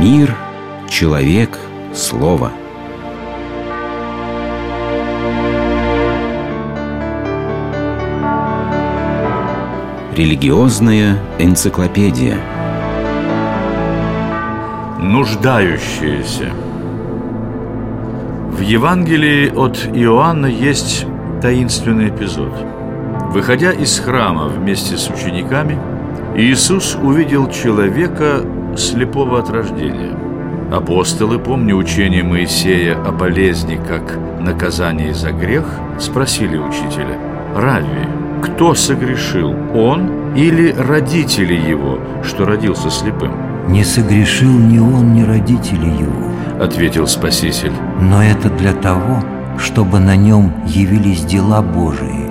Мир, человек, слово. Религиозная энциклопедия. Нуждающиеся. В Евангелии от Иоанна есть таинственный эпизод. Выходя из храма вместе с учениками, Иисус увидел человека слепого от рождения. Апостолы, помня учение Моисея о болезни как наказании за грех, спросили учителя, «Равви, кто согрешил, он или родители его, что родился слепым?» «Не согрешил ни он, ни родители его», — ответил Спаситель. «Но это для того, чтобы на нем явились дела Божии».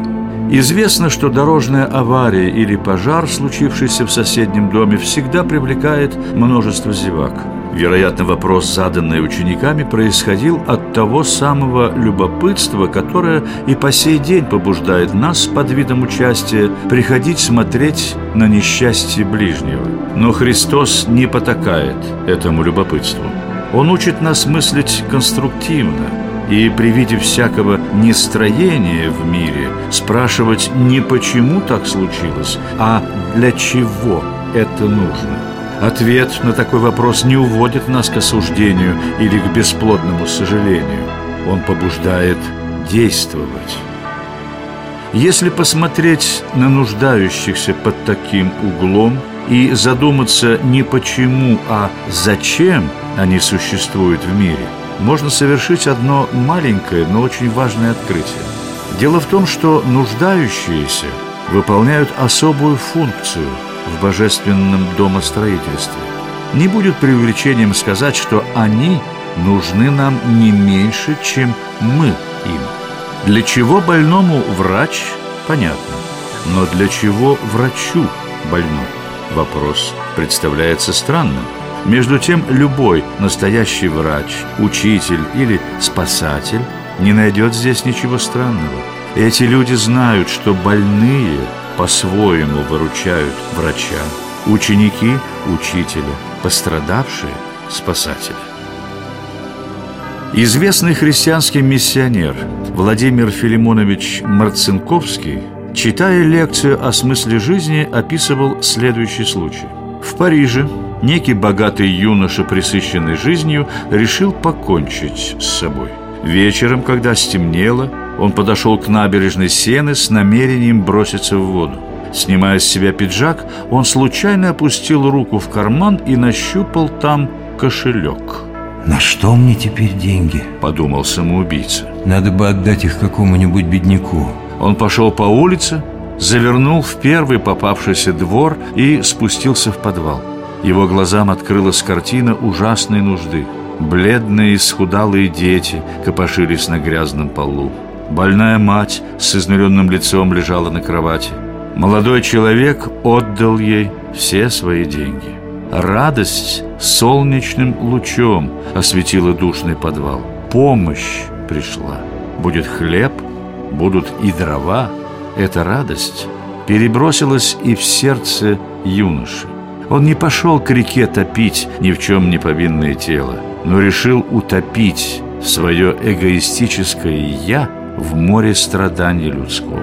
Известно, что дорожная авария или пожар, случившийся в соседнем доме, всегда привлекает множество зевак. Вероятно, вопрос, заданный учениками, происходил от того самого любопытства, которое и по сей день побуждает нас под видом участия приходить смотреть на несчастье ближнего. Но Христос не потакает этому любопытству. Он учит нас мыслить конструктивно – и при виде всякого нестроения в мире спрашивать не почему так случилось, а для чего это нужно. Ответ на такой вопрос не уводит нас к осуждению или к бесплодному сожалению. Он побуждает действовать. Если посмотреть на нуждающихся под таким углом и задуматься не почему, а зачем они существуют в мире – можно совершить одно маленькое, но очень важное открытие. Дело в том, что нуждающиеся выполняют особую функцию в божественном домостроительстве. Не будет преувеличением сказать, что они нужны нам не меньше, чем мы им. Для чего больному врач, понятно, но для чего врачу больной? Вопрос представляется странным. Между тем, любой настоящий врач, учитель или спасатель не найдет здесь ничего странного. Эти люди знают, что больные по-своему выручают врача, ученики – учителя, пострадавшие – спасателя. Известный христианский миссионер Владимир Филимонович Марцинковский, читая лекцию о смысле жизни, описывал следующий случай. В Париже некий богатый юноша, присыщенный жизнью, решил покончить с собой. Вечером, когда стемнело, он подошел к набережной Сены с намерением броситься в воду. Снимая с себя пиджак, он случайно опустил руку в карман и нащупал там кошелек. «На что мне теперь деньги?» – подумал самоубийца. «Надо бы отдать их какому-нибудь бедняку». Он пошел по улице, завернул в первый попавшийся двор и спустился в подвал. Его глазам открылась картина ужасной нужды. Бледные исхудалые дети копошились на грязном полу. Больная мать с изнуренным лицом лежала на кровати. Молодой человек отдал ей все свои деньги. Радость солнечным лучом осветила душный подвал. Помощь пришла. Будет хлеб, будут и дрова. Эта радость перебросилась и в сердце юноши. Он не пошел к реке топить ни в чем не повинное тело, но решил утопить свое эгоистическое «я» в море страданий людского.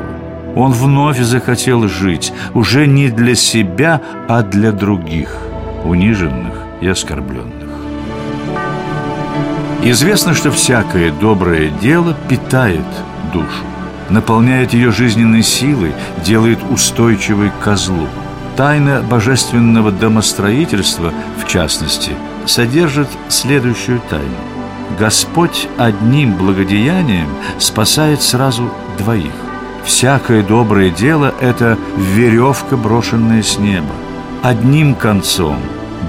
Он вновь захотел жить, уже не для себя, а для других, униженных и оскорбленных. Известно, что всякое доброе дело питает душу, наполняет ее жизненной силой, делает устойчивой козлу – Тайна божественного домостроительства, в частности, содержит следующую тайну. Господь одним благодеянием спасает сразу двоих. Всякое доброе дело – это веревка, брошенная с неба. Одним концом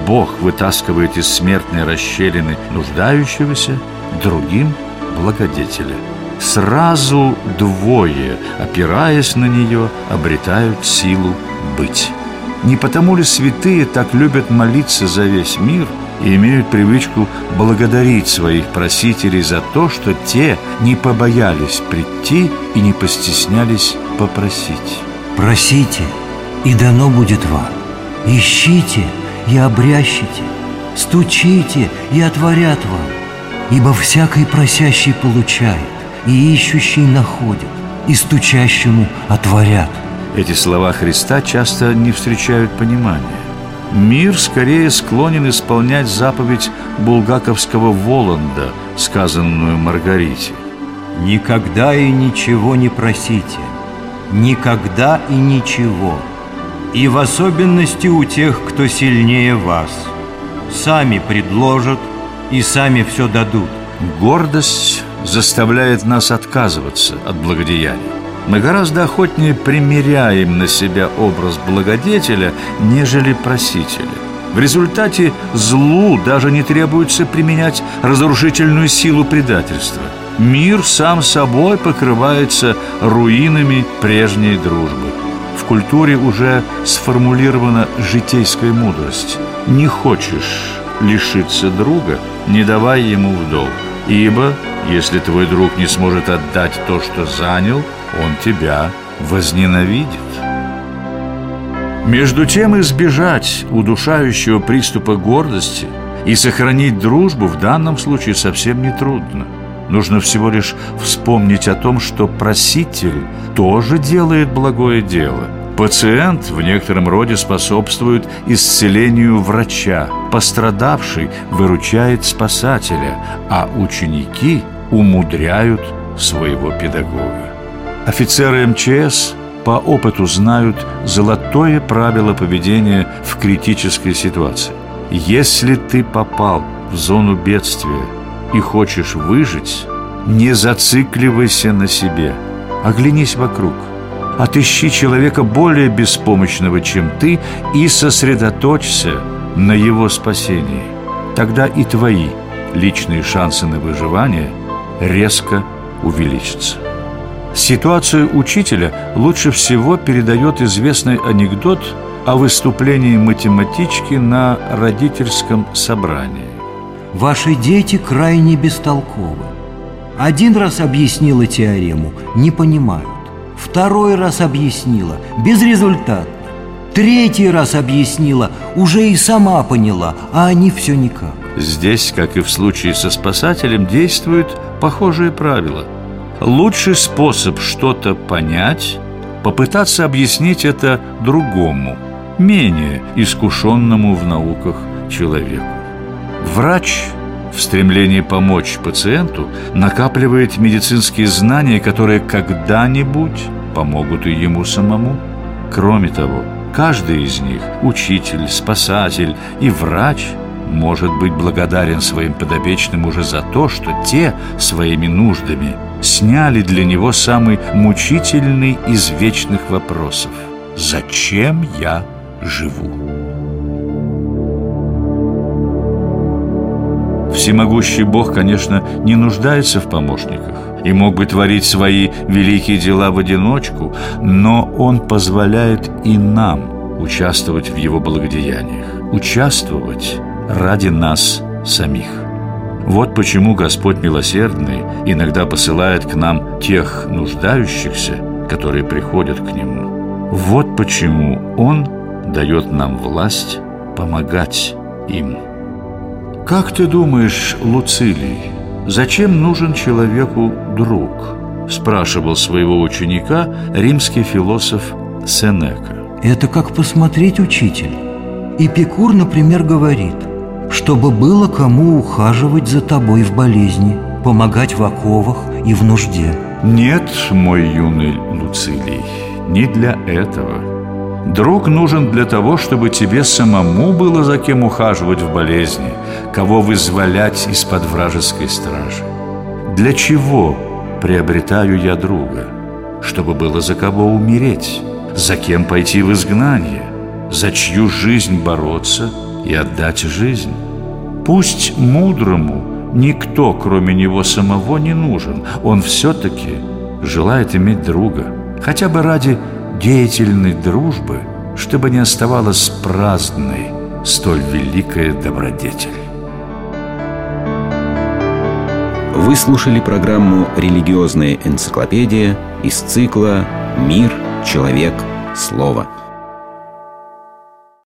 Бог вытаскивает из смертной расщелины нуждающегося, другим – благодетеля. Сразу двое, опираясь на нее, обретают силу быть. Не потому ли святые так любят молиться за весь мир и имеют привычку благодарить своих просителей за то, что те не побоялись прийти и не постеснялись попросить? Просите, и дано будет вам. Ищите и обрящите. Стучите, и отворят вам. Ибо всякий просящий получает, и ищущий находит, и стучащему отворят. Эти слова Христа часто не встречают понимания. Мир скорее склонен исполнять заповедь булгаковского Воланда, сказанную Маргарите. Никогда и ничего не просите. Никогда и ничего. И в особенности у тех, кто сильнее вас. Сами предложат и сами все дадут. Гордость заставляет нас отказываться от благодеяний. Мы гораздо охотнее примеряем на себя образ благодетеля, нежели просителя. В результате злу даже не требуется применять разрушительную силу предательства. Мир сам собой покрывается руинами прежней дружбы. В культуре уже сформулирована житейская мудрость. Не хочешь лишиться друга, не давай ему в долг. Ибо, если твой друг не сможет отдать то, что занял, он тебя возненавидит. Между тем избежать удушающего приступа гордости и сохранить дружбу в данном случае совсем не трудно. Нужно всего лишь вспомнить о том, что проситель тоже делает благое дело. Пациент в некотором роде способствует исцелению врача, пострадавший выручает спасателя, а ученики умудряют своего педагога. Офицеры МЧС по опыту знают золотое правило поведения в критической ситуации. Если ты попал в зону бедствия и хочешь выжить, не зацикливайся на себе. Оглянись вокруг. Отыщи человека более беспомощного, чем ты, и сосредоточься на его спасении. Тогда и твои личные шансы на выживание резко увеличатся. Ситуацию учителя лучше всего передает известный анекдот о выступлении математички на родительском собрании. Ваши дети крайне бестолковы. Один раз объяснила теорему, не понимают. Второй раз объяснила, безрезультатно. Третий раз объяснила, уже и сама поняла, а они все никак. Здесь, как и в случае со спасателем, действует похожее правило – Лучший способ что-то понять – попытаться объяснить это другому, менее искушенному в науках человеку. Врач в стремлении помочь пациенту накапливает медицинские знания, которые когда-нибудь помогут и ему самому. Кроме того, каждый из них – учитель, спасатель и врач – может быть благодарен своим подопечным уже за то, что те своими нуждами сняли для него самый мучительный из вечных вопросов «Зачем я живу?». Всемогущий Бог, конечно, не нуждается в помощниках и мог бы творить свои великие дела в одиночку, но Он позволяет и нам участвовать в Его благодеяниях, участвовать ради нас самих. Вот почему Господь милосердный иногда посылает к нам тех нуждающихся, которые приходят к Нему. Вот почему Он дает нам власть помогать им. Как ты думаешь, Луцилий, зачем нужен человеку друг? Спрашивал своего ученика римский философ Сенека. Это как посмотреть, учитель. Эпикур, например, говорит – чтобы было кому ухаживать за тобой в болезни, помогать в оковах и в нужде. Нет, мой юный Луцилий, не для этого. Друг нужен для того, чтобы тебе самому было за кем ухаживать в болезни, кого вызволять из-под вражеской стражи. Для чего приобретаю я друга? Чтобы было за кого умереть, за кем пойти в изгнание, за чью жизнь бороться и отдать жизнь. Пусть мудрому никто, кроме него самого, не нужен. Он все-таки желает иметь друга, хотя бы ради деятельной дружбы, чтобы не оставалась праздной столь великая добродетель. Вы слушали программу «Религиозная энциклопедия» из цикла «Мир, человек, слово».